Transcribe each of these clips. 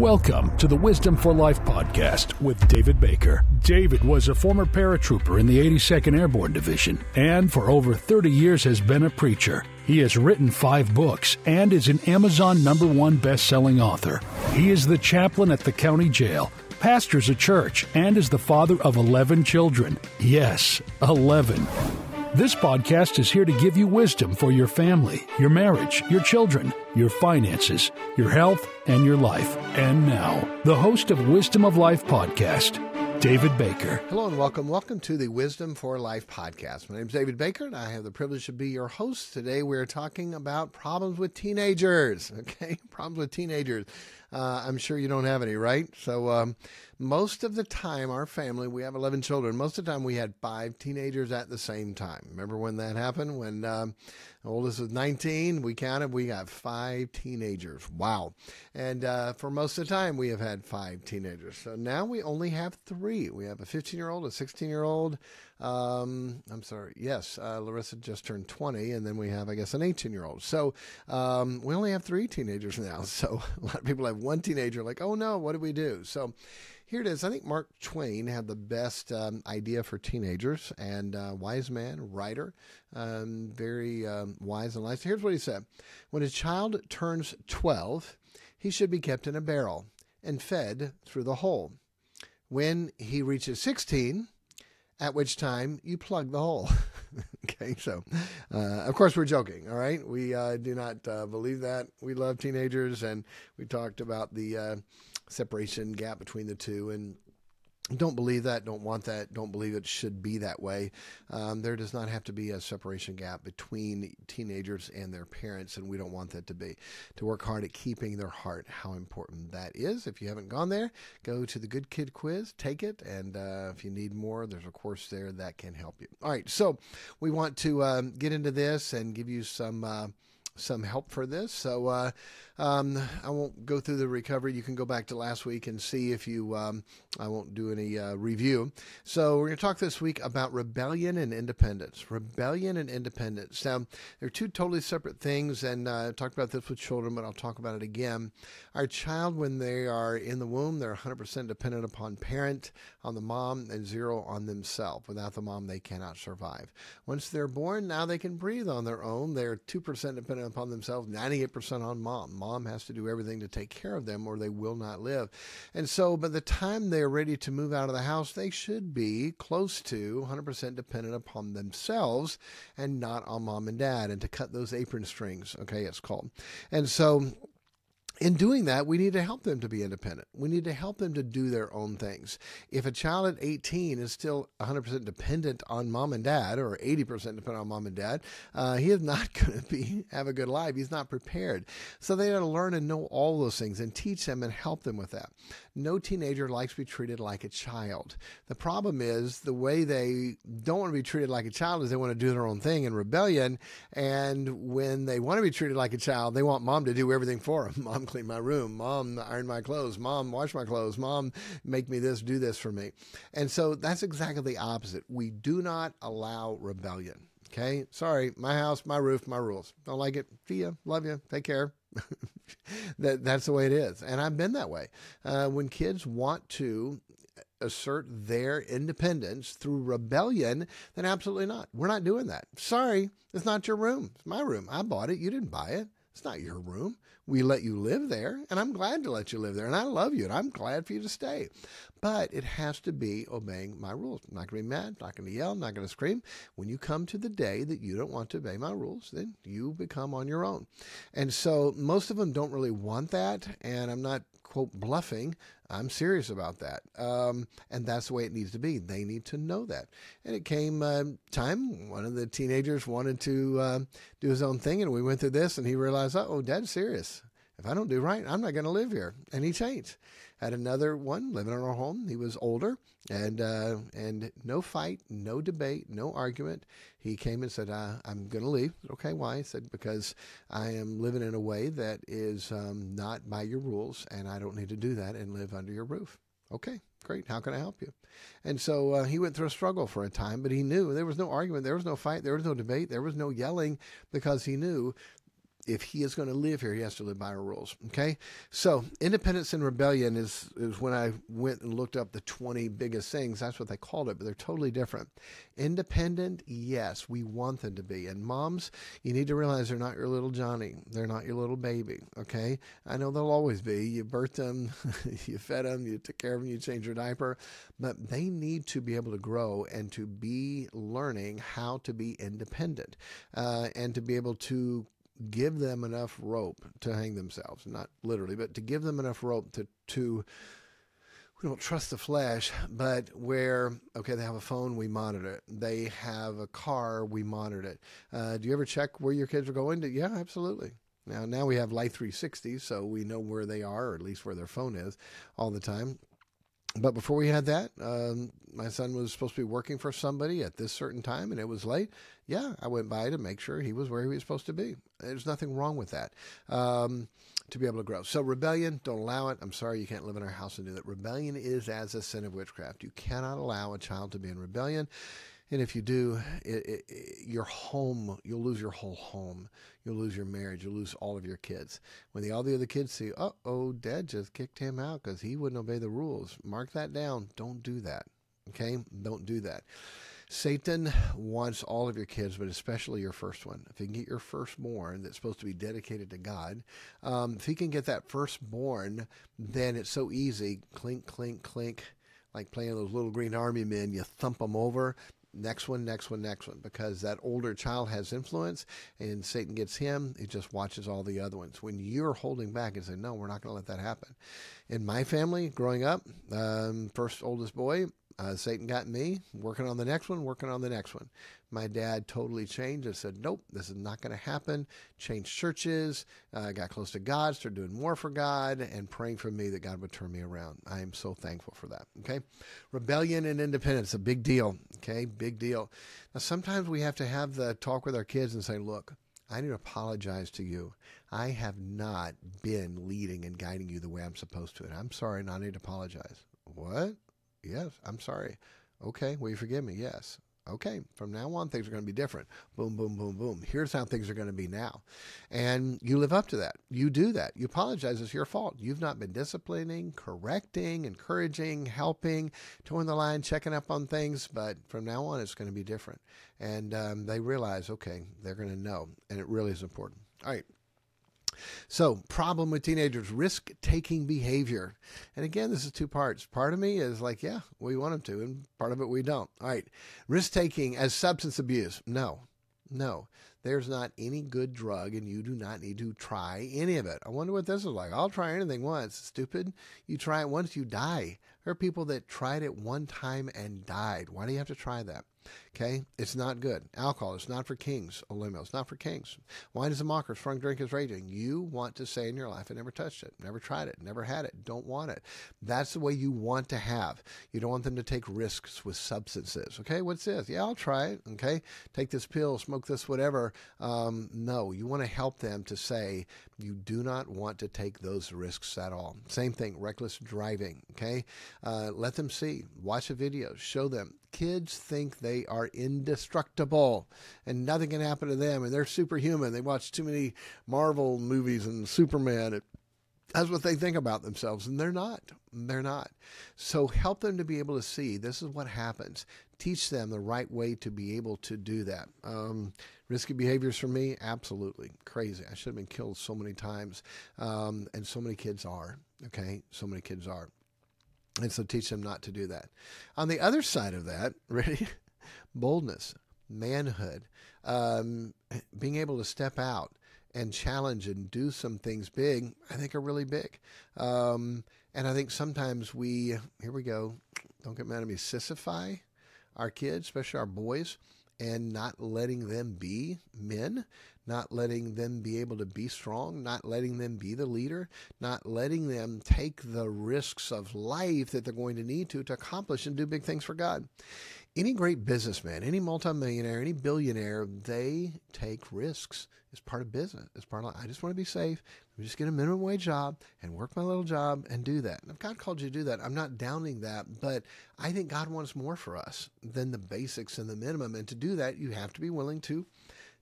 Welcome to the Wisdom for Life podcast with David Baker. David was a former paratrooper in the 82nd Airborne Division and for over 30 years has been a preacher. He has written five books and is an Amazon number one best-selling author. He is the chaplain at the county jail, pastors a church, and is the father of 11 children. Yes, 11. This podcast is here to give you wisdom for your family, your marriage, your children, your finances, your health, and your life. And now, the host of Wisdom of Life podcast, David Baker. Hello and welcome. Welcome to the Wisdom for Life podcast. My name is David Baker and I have the privilege to be your host. Today we're talking about problems with teenagers. Okay, problems with teenagers. Uh, I'm sure you don't have any, right? So, um, most of the time, our family, we have 11 children. Most of the time, we had five teenagers at the same time. Remember when that happened? When um, oldest was 19, we counted, we got five teenagers. Wow. And uh, for most of the time, we have had five teenagers. So now we only have three. We have a 15 year old, a 16 year old, um, I'm sorry. Yes, uh, Larissa just turned 20, and then we have, I guess, an 18 year old. So um, we only have three teenagers now. So a lot of people have one teenager, like, oh no, what do we do? So here it is. I think Mark Twain had the best um, idea for teenagers, and uh, wise man, writer, um, very um, wise and wise. Here's what he said: When a child turns 12, he should be kept in a barrel and fed through the hole. When he reaches 16, at which time you plug the hole. okay, so uh, of course we're joking, all right? We uh, do not uh, believe that. We love teenagers, and we talked about the uh, separation gap between the two, and don't believe that, don't want that, don't believe it should be that way. Um, there does not have to be a separation gap between teenagers and their parents, and we don't want that to be. To work hard at keeping their heart, how important that is. If you haven't gone there, go to the Good Kid Quiz, take it, and uh, if you need more, there's a course there that can help you. All right, so we want to um, get into this and give you some. Uh, some help for this. So uh, um, I won't go through the recovery. You can go back to last week and see if you. Um, I won't do any uh, review. So we're going to talk this week about rebellion and independence. Rebellion and independence. Now they're two totally separate things, and uh, I talked about this with children, but I'll talk about it again. Our child, when they are in the womb, they're 100% dependent upon parent, on the mom, and zero on themselves. Without the mom, they cannot survive. Once they're born, now they can breathe on their own. They're 2% dependent upon themselves, 98% on mom. Mom has to do everything to take care of them or they will not live. And so by the time they're ready to move out of the house, they should be close to 100% dependent upon themselves and not on mom and dad and to cut those apron strings, okay, it's called. And so in doing that, we need to help them to be independent. We need to help them to do their own things. If a child at 18 is still 100% dependent on mom and dad, or 80% dependent on mom and dad, uh, he is not going to be have a good life. He's not prepared. So they got to learn and know all those things and teach them and help them with that. No teenager likes to be treated like a child. The problem is the way they don't want to be treated like a child is they want to do their own thing in rebellion. And when they want to be treated like a child, they want mom to do everything for them. Mom clean my room. Mom, iron my clothes. Mom, wash my clothes. Mom, make me this, do this for me. And so that's exactly the opposite. We do not allow rebellion. Okay. Sorry, my house, my roof, my rules. Don't like it. See ya. Love you. Take care. that that's the way it is, and I've been that way. Uh, when kids want to assert their independence through rebellion, then absolutely not. We're not doing that. Sorry, it's not your room. It's my room. I bought it. You didn't buy it. It's not your room. We let you live there, and I'm glad to let you live there, and I love you, and I'm glad for you to stay. But it has to be obeying my rules. I'm not going to be mad, not going to yell, not going to scream. When you come to the day that you don't want to obey my rules, then you become on your own. And so most of them don't really want that, and I'm not quote bluffing. I'm serious about that. Um, and that's the way it needs to be. They need to know that. And it came uh, time, one of the teenagers wanted to uh, do his own thing, and we went through this, and he realized, oh, dad's serious. If I don't do right, I'm not going to live here. And he changed. Had another one living in our home. He was older, and uh, and no fight, no debate, no argument. He came and said, uh, "I'm going to leave." Okay, why? He said, "Because I am living in a way that is um, not by your rules, and I don't need to do that and live under your roof." Okay, great. How can I help you? And so uh, he went through a struggle for a time, but he knew there was no argument, there was no fight, there was no debate, there was no yelling because he knew if he is going to live here, he has to live by our rules. Okay. So independence and rebellion is, is when I went and looked up the 20 biggest things. That's what they called it, but they're totally different. Independent, yes, we want them to be. And moms, you need to realize they're not your little Johnny. They're not your little baby. Okay. I know they'll always be. You birthed them, you fed them, you took care of them, you changed your diaper, but they need to be able to grow and to be learning how to be independent uh, and to be able to give them enough rope to hang themselves, not literally, but to give them enough rope to, to we don't trust the flesh, but where, okay, they have a phone, we monitor it. They have a car, we monitor it. Uh, do you ever check where your kids are going? To? Yeah, absolutely. Now, now we have Life 360, so we know where they are, or at least where their phone is all the time but before we had that, um, my son was supposed to be working for somebody at this certain time, and it was late. Yeah, I went by to make sure he was where he was supposed to be. There's nothing wrong with that. Um, to be able to grow. So rebellion, don't allow it. I'm sorry you can't live in our house and do that. Rebellion is as a sin of witchcraft. You cannot allow a child to be in rebellion. And if you do, it, it, it, your home, you'll lose your whole home. You'll lose your marriage. You'll lose all of your kids. When the, all the other kids see, oh, oh, dad just kicked him out because he wouldn't obey the rules. Mark that down. Don't do that. Okay? Don't do that. Satan wants all of your kids, but especially your first one. If you can get your firstborn that's supposed to be dedicated to God, um, if he can get that firstborn, then it's so easy. Clink, clink, clink like playing those little green army men, you thump them over next one, next one, next one, because that older child has influence and Satan gets him, he just watches all the other ones. When you're holding back and saying, no, we're not going to let that happen. In my family, growing up, um, first oldest boy, uh, Satan got me working on the next one, working on the next one. My dad totally changed and said, Nope, this is not going to happen. Changed churches, uh, got close to God, started doing more for God, and praying for me that God would turn me around. I am so thankful for that. Okay. Rebellion and independence, a big deal. Okay. Big deal. Now, sometimes we have to have the talk with our kids and say, Look, I need to apologize to you. I have not been leading and guiding you the way I'm supposed to. And I'm sorry, and I need to apologize. What? Yes, I'm sorry. Okay, will you forgive me? Yes. Okay, from now on, things are going to be different. Boom, boom, boom, boom. Here's how things are going to be now. And you live up to that. You do that. You apologize. It's your fault. You've not been disciplining, correcting, encouraging, helping, toeing the line, checking up on things. But from now on, it's going to be different. And um, they realize, okay, they're going to know. And it really is important. All right. So, problem with teenagers risk taking behavior. And again, this is two parts. Part of me is like, yeah, we want them to, and part of it we don't. All right. Risk taking as substance abuse. No, no. There's not any good drug, and you do not need to try any of it. I wonder what this is like. I'll try anything once. Stupid. You try it once, you die. There are people that tried it one time and died. Why do you have to try that? Okay, it's not good. Alcohol is not for kings. O Lemuel, it's not for kings. Wine is a mocker. Strong drink is raging. You want to say in your life, I never touched it, never tried it, never had it, don't want it. That's the way you want to have. You don't want them to take risks with substances. Okay, what's this? Yeah, I'll try it. Okay, take this pill, smoke this, whatever. Um, no, you want to help them to say you do not want to take those risks at all. Same thing, reckless driving. Okay, uh, let them see, watch a video, show them kids think they are indestructible and nothing can happen to them and they're superhuman. They watch too many Marvel movies and Superman. That's what they think about themselves, and they're not. They're not. So help them to be able to see this is what happens. Teach them the right way to be able to do that. Um, risky behaviors for me, absolutely crazy. I should have been killed so many times, um, and so many kids are. Okay, so many kids are. And so teach them not to do that. On the other side of that, ready? Boldness, manhood, um, being able to step out and challenge and do some things big, I think are really big. Um, and I think sometimes we, here we go, don't get mad at me, sissify our kids, especially our boys, and not letting them be men, not letting them be able to be strong, not letting them be the leader, not letting them take the risks of life that they're going to need to to accomplish and do big things for God. Any great businessman, any multimillionaire, any billionaire, they take risks. It's part of business. It's part of, I just want to be safe. Me just get a minimum wage job and work my little job and do that. And if God called you to do that, I'm not downing that, but I think God wants more for us than the basics and the minimum. And to do that, you have to be willing to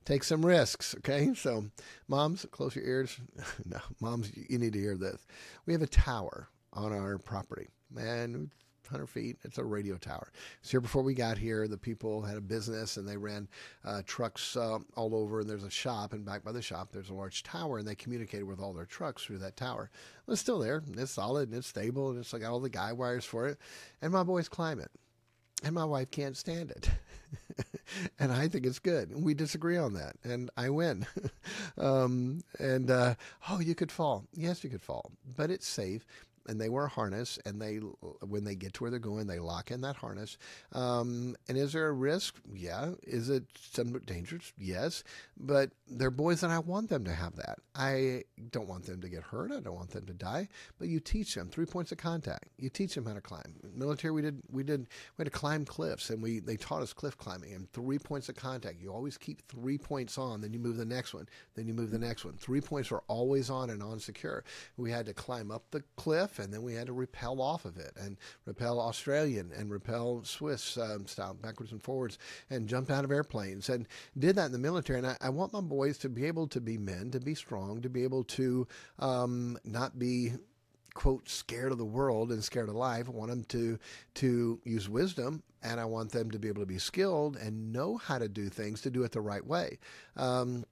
take some risks. Okay, so moms, close your ears. no, moms, you need to hear this. We have a tower on our property, man. 100 feet. It's a radio tower. So here before we got here, the people had a business and they ran uh, trucks uh, all over. And there's a shop, and back by the shop, there's a large tower, and they communicated with all their trucks through that tower. Well, it's still there. It's solid and it's stable, and it's got all the guy wires for it. And my boys climb it, and my wife can't stand it. and I think it's good. We disagree on that, and I win. um, and uh, oh, you could fall. Yes, you could fall, but it's safe and they wear a harness and they when they get to where they're going they lock in that harness. Um, and is there a risk? Yeah. Is it somewhat dangerous? Yes. But they're boys and i want them to have that. I don't want them to get hurt. I don't want them to die. But you teach them three points of contact. You teach them how to climb. Military we did we did we had to climb cliffs and we they taught us cliff climbing and three points of contact. You always keep three points on then you move the next one then you move the next one. Three points are always on and on secure. We had to climb up the cliff and then we had to rappel off of it and rappel Australian and rappel Swiss um, style backwards and forwards and jump out of airplanes and did that in the military. And I, I, want my boys to be able to be men, to be strong, to be able to um, not be quote scared of the world and scared of life. I want them to to use wisdom, and I want them to be able to be skilled and know how to do things to do it the right way. Um,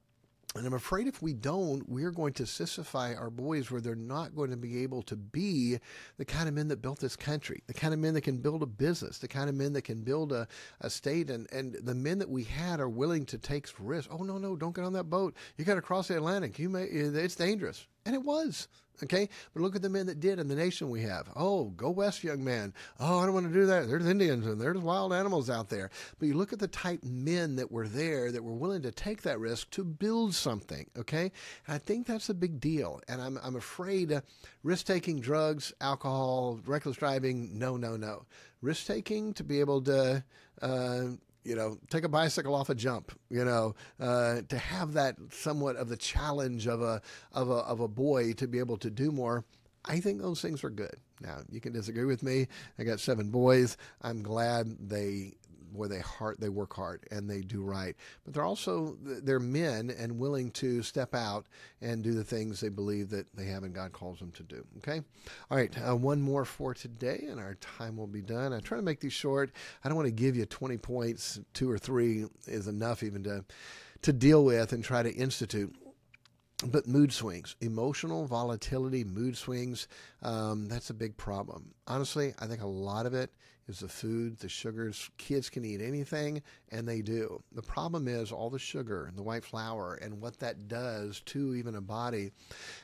and I'm afraid if we don't, we're going to sissify our boys where they're not going to be able to be the kind of men that built this country, the kind of men that can build a business, the kind of men that can build a, a state. And, and the men that we had are willing to take risks. Oh, no, no, don't get on that boat. You got to cross the Atlantic. You may, it's dangerous. And it was. Okay, but look at the men that did in the nation we have. Oh, go west, young man. Oh, I don't want to do that. There's Indians and there's wild animals out there. But you look at the type men that were there that were willing to take that risk to build something. Okay, and I think that's a big deal. And I'm I'm afraid uh, risk taking, drugs, alcohol, reckless driving. No, no, no. Risk taking to be able to uh, you know, take a bicycle off a jump, you know, uh, to have that somewhat of the challenge of a, of a, of a boy to be able to do more. I think those things are good. Now, you can disagree with me. I got seven boys. I'm glad they boy, they hard, they work hard and they do right. But they're also they're men and willing to step out and do the things they believe that they have and God calls them to do. Okay, all right, uh, one more for today, and our time will be done. I try to make these short. I don't want to give you 20 points. Two or three is enough even to to deal with and try to institute but mood swings, emotional volatility, mood swings, um, that's a big problem. Honestly, I think a lot of it is the food, the sugars. Kids can eat anything, and they do. The problem is all the sugar and the white flour and what that does to even a body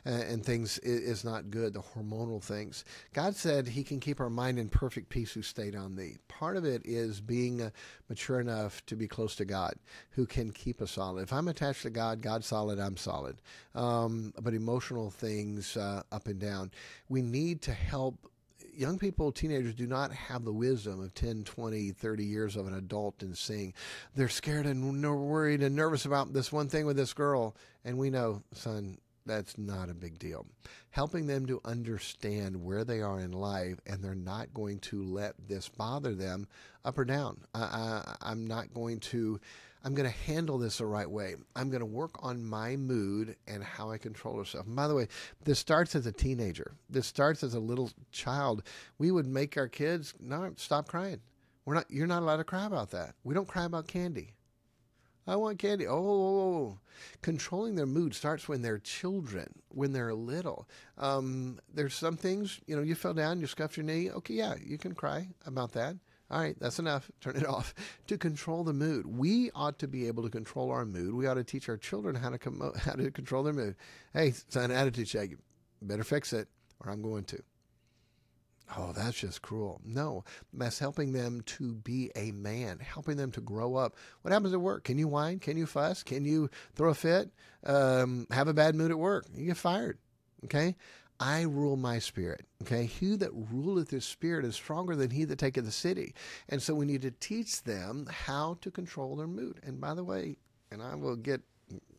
and, and things is not good, the hormonal things. God said He can keep our mind in perfect peace who stayed on Thee. Part of it is being uh, mature enough to be close to God, who can keep us solid. If I'm attached to God, God's solid, I'm solid. Um, but emotional things uh, up and down. We need to help young people, teenagers, do not have the wisdom of 10, 20, 30 years of an adult and seeing. They're scared and worried and nervous about this one thing with this girl. And we know, son, that's not a big deal. Helping them to understand where they are in life and they're not going to let this bother them up or down. I, I, I'm not going to I'm going to handle this the right way. I'm going to work on my mood and how I control myself. And by the way, this starts as a teenager. This starts as a little child. We would make our kids not stop crying. We're not. You're not allowed to cry about that. We don't cry about candy. I want candy. Oh, oh, oh, oh, controlling their mood starts when they're children, when they're little. Um, there's some things, you know, you fell down, you scuffed your knee. Okay, yeah, you can cry about that. All right, that's enough. Turn it off. To control the mood, we ought to be able to control our mood. We ought to teach our children how to com- how to control their mood. Hey, son, attitude check. better fix it, or I'm going to. Oh, that's just cruel. No, that's helping them to be a man, helping them to grow up. What happens at work? Can you whine? Can you fuss? Can you throw a fit? Um, have a bad mood at work? You get fired. Okay? I rule my spirit. Okay. He that ruleth his spirit is stronger than he that taketh the city. And so we need to teach them how to control their mood. And by the way, and I will get,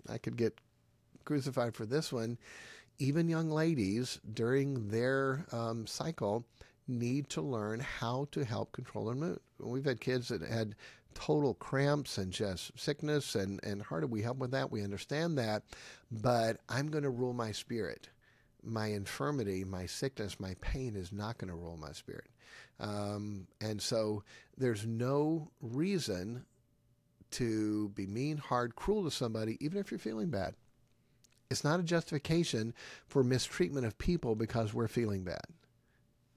I could get crucified for this one. Even young ladies during their um, cycle need to learn how to help control their mood. We've had kids that had total cramps and just sickness and, and how do we help with that? We understand that. But I'm going to rule my spirit. My infirmity, my sickness, my pain is not going to rule my spirit. Um, and so there's no reason to be mean, hard, cruel to somebody, even if you're feeling bad. It's not a justification for mistreatment of people because we're feeling bad.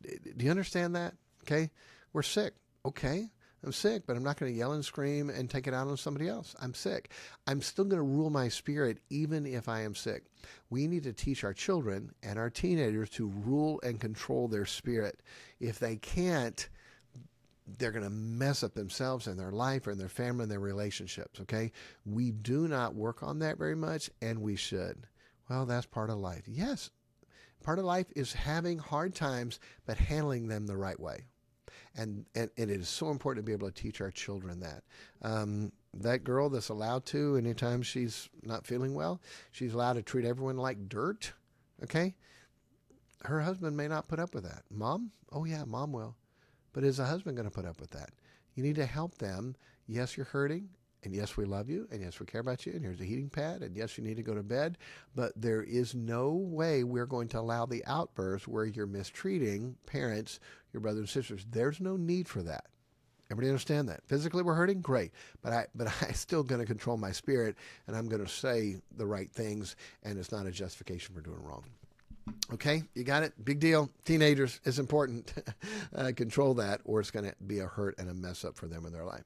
Do you understand that? Okay. We're sick. Okay. I'm sick, but I'm not going to yell and scream and take it out on somebody else. I'm sick. I'm still going to rule my spirit even if I am sick. We need to teach our children and our teenagers to rule and control their spirit. If they can't, they're going to mess up themselves and their life and their family and their relationships. Okay. We do not work on that very much, and we should. Well, that's part of life. Yes. Part of life is having hard times, but handling them the right way. And, and, and it is so important to be able to teach our children that. Um, that girl that's allowed to, anytime she's not feeling well, she's allowed to treat everyone like dirt. Okay. Her husband may not put up with that. Mom? Oh, yeah, mom will. But is a husband going to put up with that? You need to help them. Yes, you're hurting. And yes, we love you. And yes, we care about you. And here's a heating pad. And yes, you need to go to bed. But there is no way we're going to allow the outbursts where you're mistreating parents, your brothers and sisters. There's no need for that. Everybody understand that? Physically, we're hurting, great, but I, but I'm still going to control my spirit, and I'm going to say the right things, and it's not a justification for doing wrong. Okay, you got it. Big deal. Teenagers is important. uh, control that, or it's going to be a hurt and a mess up for them in their life.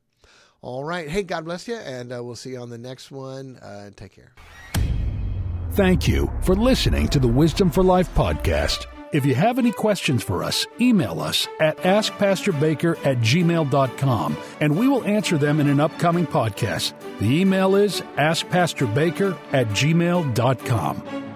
All right. Hey, God bless you, and uh, we'll see you on the next one. Uh, take care. Thank you for listening to the Wisdom for Life podcast. If you have any questions for us, email us at askpastorbaker at gmail.com and we will answer them in an upcoming podcast. The email is askpastorbaker at gmail.com.